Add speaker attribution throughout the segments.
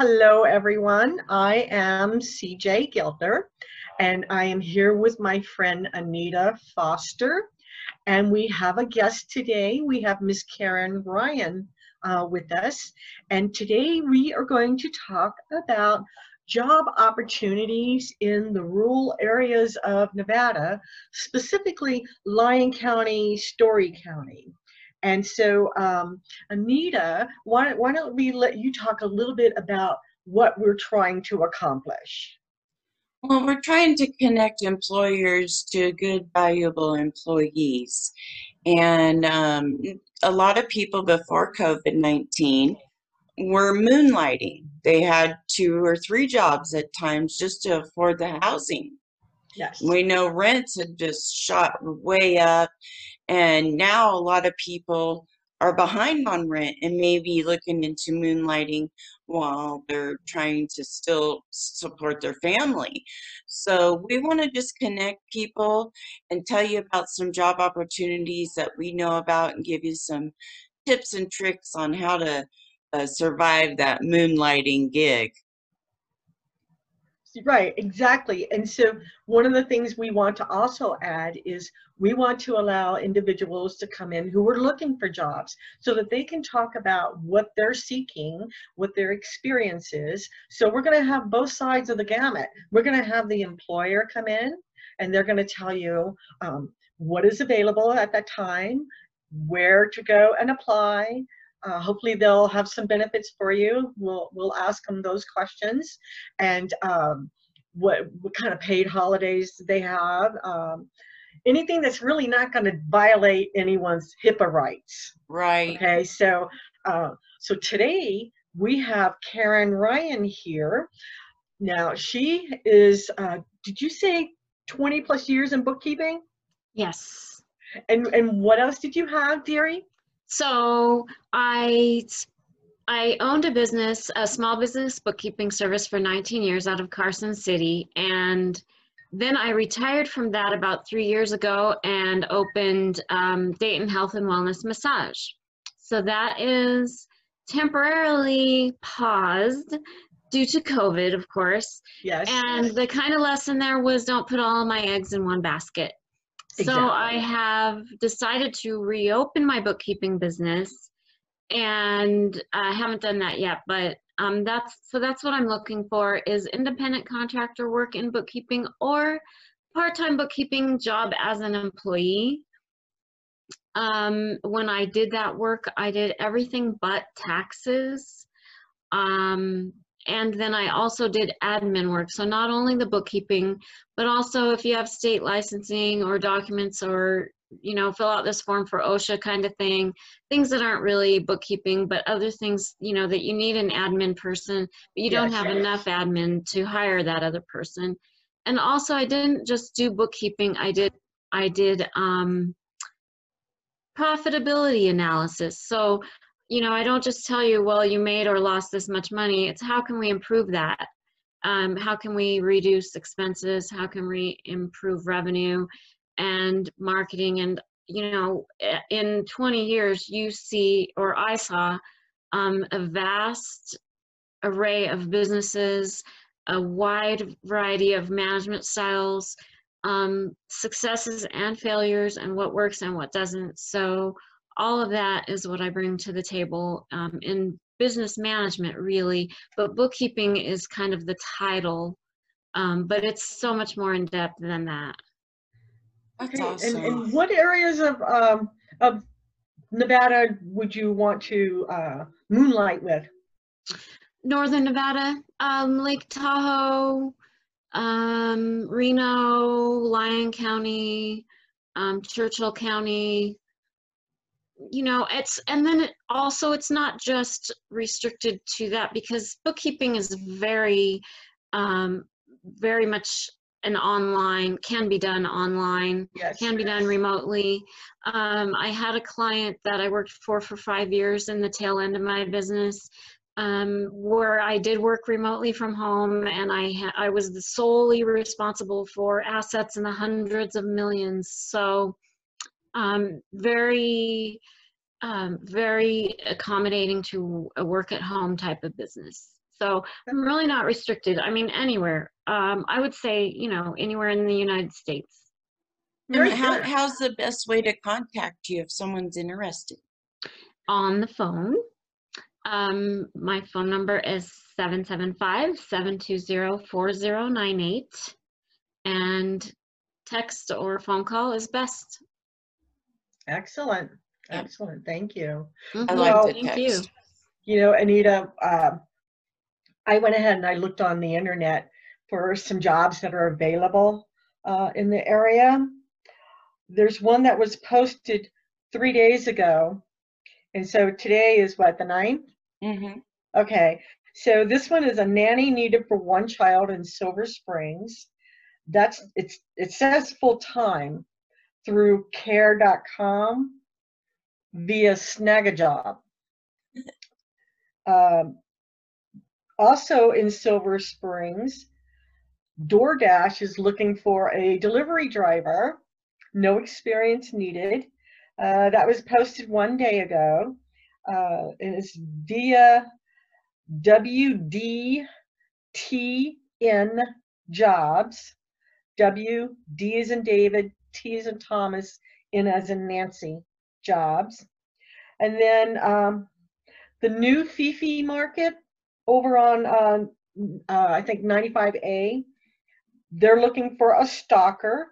Speaker 1: Hello, everyone. I am CJ Gelder, and I am here with my friend Anita Foster. And we have a guest today. We have Miss Karen Ryan uh, with us. And today we are going to talk about job opportunities in the rural areas of Nevada, specifically Lyon County, Storey County. And so, um, Anita, why, why don't we let you talk a little bit about what we're trying to accomplish?
Speaker 2: Well, we're trying to connect employers to good, valuable employees. And um, a lot of people before COVID 19 were moonlighting. They had two or three jobs at times just to afford the housing.
Speaker 1: Yes.
Speaker 2: We know rents had just shot way up, and now a lot of people are behind on rent and maybe looking into moonlighting while they're trying to still support their family. So we want to just connect people and tell you about some job opportunities that we know about and give you some tips and tricks on how to uh, survive that moonlighting gig.
Speaker 1: Right, exactly. And so one of the things we want to also add is we want to allow individuals to come in who are looking for jobs so that they can talk about what they're seeking, what their experience is. So we're going to have both sides of the gamut. We're going to have the employer come in and they're going to tell you um, what is available at that time, where to go and apply, uh, hopefully they'll have some benefits for you. We'll we'll ask them those questions, and um, what what kind of paid holidays they have. Um, anything that's really not going to violate anyone's HIPAA rights.
Speaker 2: Right.
Speaker 1: Okay. So uh, so today we have Karen Ryan here. Now she is. Uh, did you say 20 plus years in bookkeeping?
Speaker 3: Yes.
Speaker 1: And and what else did you have, dearie?
Speaker 3: So I I owned a business, a small business bookkeeping service for 19 years out of Carson City, and then I retired from that about three years ago and opened um, Dayton Health and Wellness Massage. So that is temporarily paused due to COVID, of course.
Speaker 1: Yes.
Speaker 3: And the kind of lesson there was don't put all my eggs in one basket.
Speaker 1: Exactly.
Speaker 3: So I have decided to reopen my bookkeeping business, and I haven't done that yet. But um, that's so that's what I'm looking for is independent contractor work in bookkeeping or part-time bookkeeping job as an employee. Um, when I did that work, I did everything but taxes. Um, and then I also did admin work. So not only the bookkeeping, but also if you have state licensing or documents or, you know, fill out this form for OSHA kind of thing, things that aren't really bookkeeping, but other things, you know, that you need an admin person, but you don't
Speaker 1: Yes.
Speaker 3: have enough admin to hire that other person. And also I didn't just do bookkeeping, I did, I did, um, profitability analysis. So you know, I don't just tell you, well, you made or lost this much money. It's how can we improve that? Um, how can we reduce expenses? How can we improve revenue and marketing? And, you know, in 20 years, you see, or I saw, um, a vast array of businesses, a wide variety of management styles, um, successes and failures, and what works and what doesn't. So, all of that is what I bring to the table um, in business management, really. But bookkeeping is kind of the title, um, but it's so much more in depth than that.
Speaker 2: That's
Speaker 1: Okay,
Speaker 2: awesome.
Speaker 1: And, and what areas of um, of Nevada would you want to uh, moonlight with?
Speaker 3: Northern Nevada, um, Lake Tahoe, um, Reno, Lyon County, um, Churchill County, you know it's and then it also it's not just restricted to that because bookkeeping is very um very much an online can be done online
Speaker 1: Yes.
Speaker 3: can be done remotely um i had a client that i worked for for five years in the tail end of my business um, where I did work remotely from home, and I ha- I was the solely responsible for assets in the hundreds of millions. So, um, very um, very accommodating to a work at home type of business. So I'm really not restricted. I mean, anywhere. Um, I would say, you know, anywhere in the United States.
Speaker 1: Very
Speaker 2: how,
Speaker 1: good.
Speaker 2: how's the best way to contact you if someone's interested?
Speaker 3: On the phone. Um, my phone number is 775-720-4098. And text or phone call is best.
Speaker 1: Excellent,
Speaker 2: Yep.
Speaker 1: excellent, thank you.
Speaker 2: I
Speaker 3: Mhm,
Speaker 2: like the
Speaker 3: Thank you.
Speaker 2: text.
Speaker 1: You know, Anita, um, I went ahead and I looked on the internet for some jobs that are available uh, in the area. There's one that was posted three days ago. And so today is what, the ninth?
Speaker 2: Mhm.
Speaker 1: Okay, so this one is a nanny needed for one child in Silver Springs. That's, it's, it says full-time through care.com via Snagajob. Um, also in Silver Springs, DoorDash is looking for a delivery driver, no experience needed. Uh, that was posted one day ago. Uh, and it's via WDTN jobs. W, D is in David, T and Thomas, in as in Nancy jobs. And then um, the new Fifi market over on, uh, uh, I think 95A, they're looking for a stalker.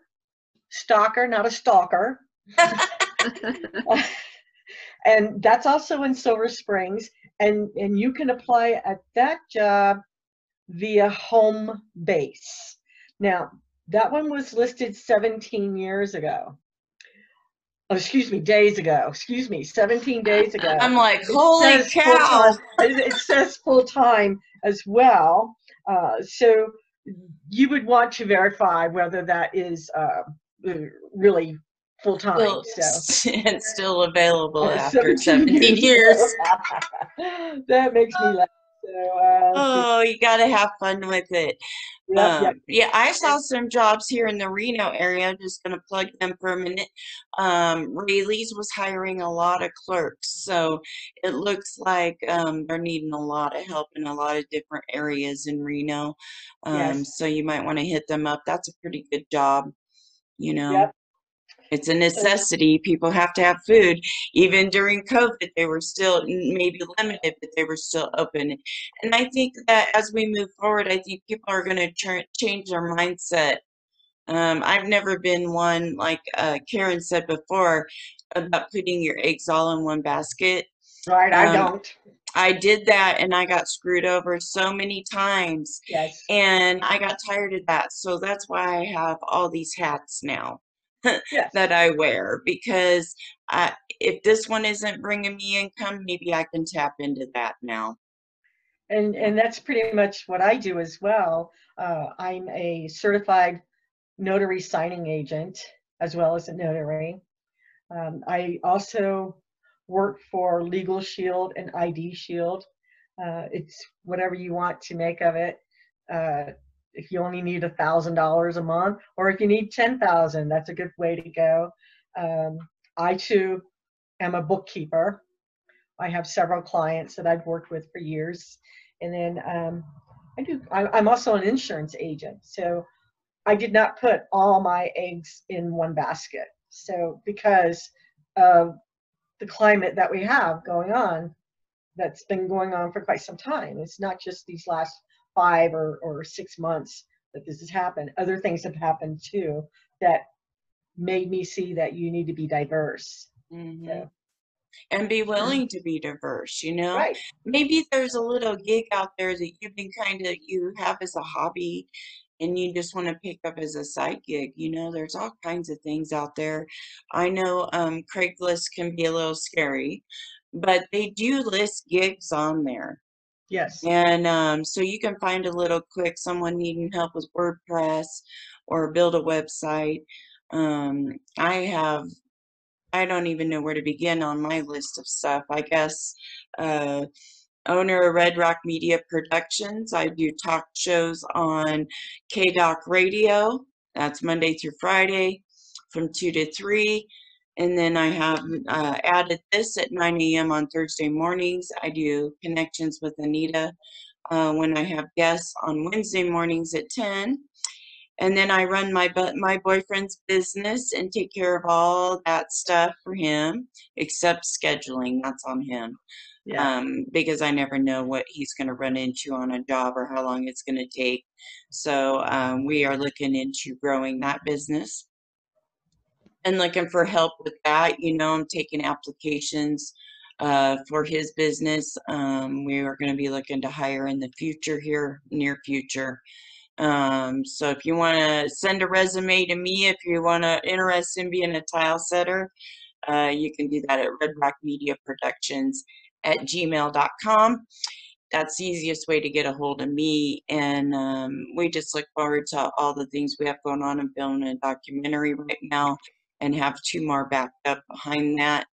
Speaker 1: Stalker, not a stalker. and that's also in Silver Springs. And, and you can apply at that job via home base. Now, that one was listed 17 years ago. Oh, excuse me, days ago. Excuse me, 17 days ago.
Speaker 2: I'm like,
Speaker 1: It
Speaker 2: holy
Speaker 1: says
Speaker 2: cow.
Speaker 1: full-time- It it says full-time as well. Uh, So you would want to verify whether that is uh, really full-time,
Speaker 2: Still,
Speaker 1: so.
Speaker 2: it's still available after 17 years.
Speaker 1: That makes me laugh. So, uh,
Speaker 2: Oh, you got to have fun with it.
Speaker 1: yep.
Speaker 2: Um, yeah, I saw some jobs here in the Reno area. I'm just going to plug them for a minute. Um, Raley's was hiring a lot of clerks, so it looks like um, they're needing a lot of help in a lot of different areas in Reno. Um,
Speaker 1: Yes.
Speaker 2: So you might want to hit them up. That's a pretty good job, you know.
Speaker 1: Yep.
Speaker 2: It's a necessity. People have to have food. Even during COVID, they were still maybe limited, but they were still open. And I think that as we move forward, I think people are going to ch- change their mindset. Um, I've never been one, like uh, Karen said before, about putting your eggs all in one basket.
Speaker 1: Right, I
Speaker 2: um,
Speaker 1: don't.
Speaker 2: I did that and I got screwed over so many times
Speaker 1: Yes.
Speaker 2: and I got tired of that. So that's why I have all these hats now
Speaker 1: Yes.
Speaker 2: that I wear because I, if this one isn't bringing me income, maybe I can tap into that now.
Speaker 1: And, and that's pretty much what I do as well. Uh, I'm a certified notary signing agent as well as a notary. Um, I also work for Legal Shield and ID Shield. Uh, it's whatever you want to make of it. Uh, if you only need a thousand dollars a month, or if you need ten thousand, that's a good way to go. Um, I too am a bookkeeper. I have several clients that I've worked with for years, and then um, I do. I, I'm also an insurance agent, so I did not put all my eggs in one basket. So because of the climate that we have going on, that's been going on for quite some time. It's not just these last five or, or six months that this has happened. Other things have happened too that made me see that you need to be diverse.
Speaker 2: Mhm.
Speaker 1: So,
Speaker 2: And be willing to be diverse, you know?
Speaker 1: right.
Speaker 2: maybe there's a little gig out there that you've been kind of you have as a hobby and you just want to pick up as a side gig you know there's all kinds of things out there i know um, craigslist can be a little scary but they do list gigs on there
Speaker 1: Yes.
Speaker 2: and um, so you can find a little quick someone needing help with wordpress or build a website um, i have i don't even know where to begin on my list of stuff i guess uh, owner of Red Rock Media Productions. I do talk shows on KDOC Radio. That's Monday through Friday from 2 to 3. And then I have uh, added this at 9 a.m. on Thursday mornings. I do Connections with Anita uh, when I have guests on Wednesday mornings at 10. And then I run my my boyfriend's business and take care of all that stuff for him, except scheduling. That's on him
Speaker 1: Yeah,
Speaker 2: um, because I never know what he's going to run into on a job or how long it's going to take. So um, we are looking into growing that business and looking for help with that. You know, I'm taking applications uh, for his business. Um, we are going to be looking to hire in the future here, near future. Um, so if you want to send a resume to me, if you want to interest in being a tile setter, uh, you can do that at Red Rock Media Productions at gmail.com. That's the easiest way to get a hold of me. And um, we just look forward to all the things we have going on and filming a documentary right now and have two more backed up behind that.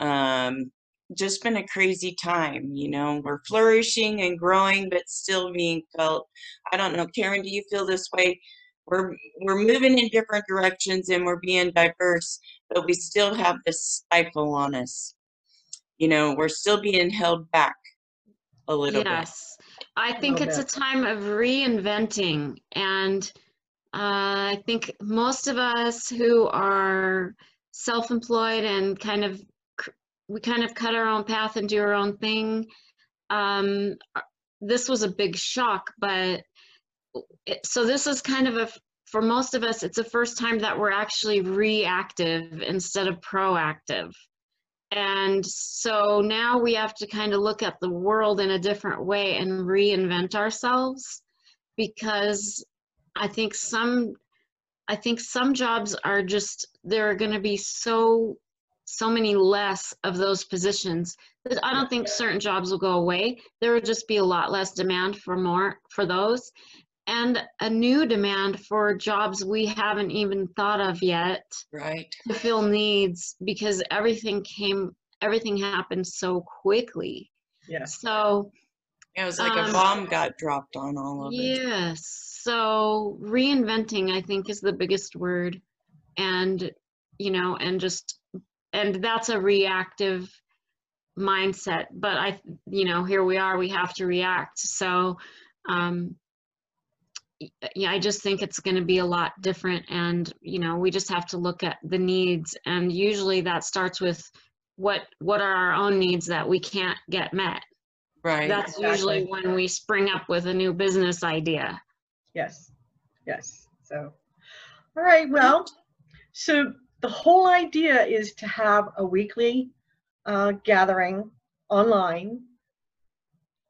Speaker 2: Um, just been a crazy time, you know. We're flourishing and growing, but still being felt. I don't know, Karen, do you feel this way? We're we're moving in different directions and we're being diverse, but we still have this stifle on us. You know, we're still being held back a little bit.
Speaker 3: Yes, I think it's a time of reinventing, and uh, I think most of us who are self-employed and kind of we kind of cut our own path and do our own thing. Um, uh, this was a big shock, but it, so this is kind of a for most of us, it's the first time that we're actually reactive instead of proactive. And so now we have to kind of look at the world in a different way and reinvent ourselves because I think some I think some jobs are just there are going to be so so many less of those positions that I don't think certain jobs will go away. There will just be a lot less demand for more for those and a new demand for jobs we haven't even thought of yet
Speaker 2: Right.
Speaker 3: to fill needs because everything came everything happened so quickly
Speaker 1: yes.
Speaker 3: so
Speaker 2: It was like a
Speaker 3: Um,
Speaker 2: bomb got dropped on all of it.
Speaker 3: yes so reinventing i think is the biggest word. And you know and just and that's a reactive mindset but i you know here we are we have to react. So um yeah i just think it's going to be a lot different and you know we just have to look at the needs. And usually that starts with what what are our own needs that we can't get met?
Speaker 2: Right.
Speaker 3: that's usually when we spring up with a new business idea
Speaker 1: Yes, yes. So, all right, well, so the whole idea is to have a weekly uh, gathering online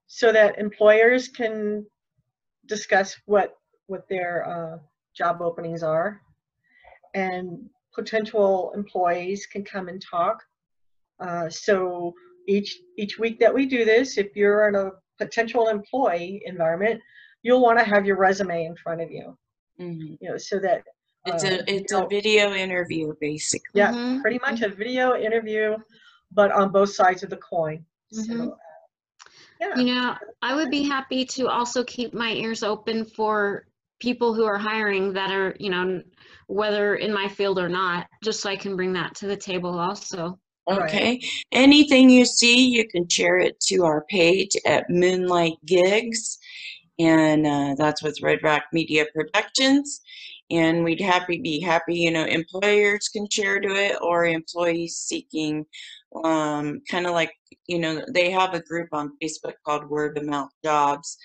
Speaker 1: so that employers can discuss what what their uh, job openings are and potential employees can come and talk. Uh, so each each week that we do this, if you're in a potential employee environment, you'll want to have your resume in front of you,
Speaker 2: Mhm.
Speaker 1: you know, so that
Speaker 2: It's
Speaker 1: uh,
Speaker 2: a
Speaker 1: you
Speaker 2: it's
Speaker 1: know,
Speaker 2: a video interview basically.
Speaker 1: yeah,
Speaker 3: Mhm,
Speaker 1: pretty much a video interview, but on both sides of the coin. So, uh, yeah,
Speaker 3: You know, I would be happy to also keep my ears open for people who are hiring that are, you know, whether in my field or not, just so I can bring that to the table also.
Speaker 1: Right.
Speaker 2: Okay. Anything you see, you can share it to our page at Moonlight Gigs, and uh, that's with Red Rock Media Productions. And we'd happy be happy, you know, employers can share to it or employees seeking, um, kind of like, you know, they have a group on Facebook called Word of Mouth Jobs,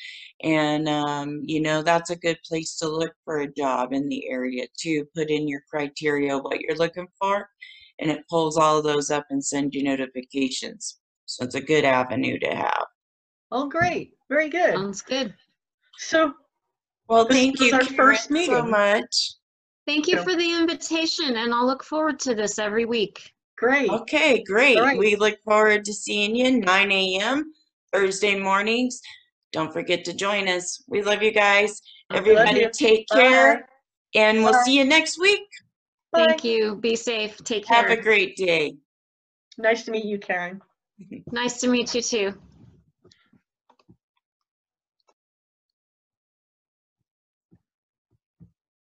Speaker 2: and um, you know that's a good place to look for a job in the area too. Put in your criteria, what you're looking for, and it pulls all of those up and sends you notifications. So it's a good avenue to have.
Speaker 1: oh, great, very good.
Speaker 3: Sounds good.
Speaker 1: So,
Speaker 2: Well,
Speaker 1: This
Speaker 2: thank
Speaker 1: was
Speaker 2: you
Speaker 1: our
Speaker 2: Karen,
Speaker 1: first
Speaker 2: so much.
Speaker 3: Thank you
Speaker 1: Yeah.
Speaker 3: for the invitation, and I'll look forward to this every week.
Speaker 1: great.
Speaker 2: Okay, great.
Speaker 1: right.
Speaker 2: We look forward to seeing you 9 a.m. Thursday mornings. Don't forget to join us. We love you guys.
Speaker 3: Okay.
Speaker 1: We love
Speaker 2: Everybody
Speaker 1: you.
Speaker 2: take
Speaker 1: Bye.
Speaker 2: care and we'll
Speaker 1: Bye.
Speaker 2: see you next week.
Speaker 1: Bye.
Speaker 3: Thank you. Be safe. Take care.
Speaker 2: Have a great day.
Speaker 1: Nice to meet you, Karen.
Speaker 3: Nice to meet you too.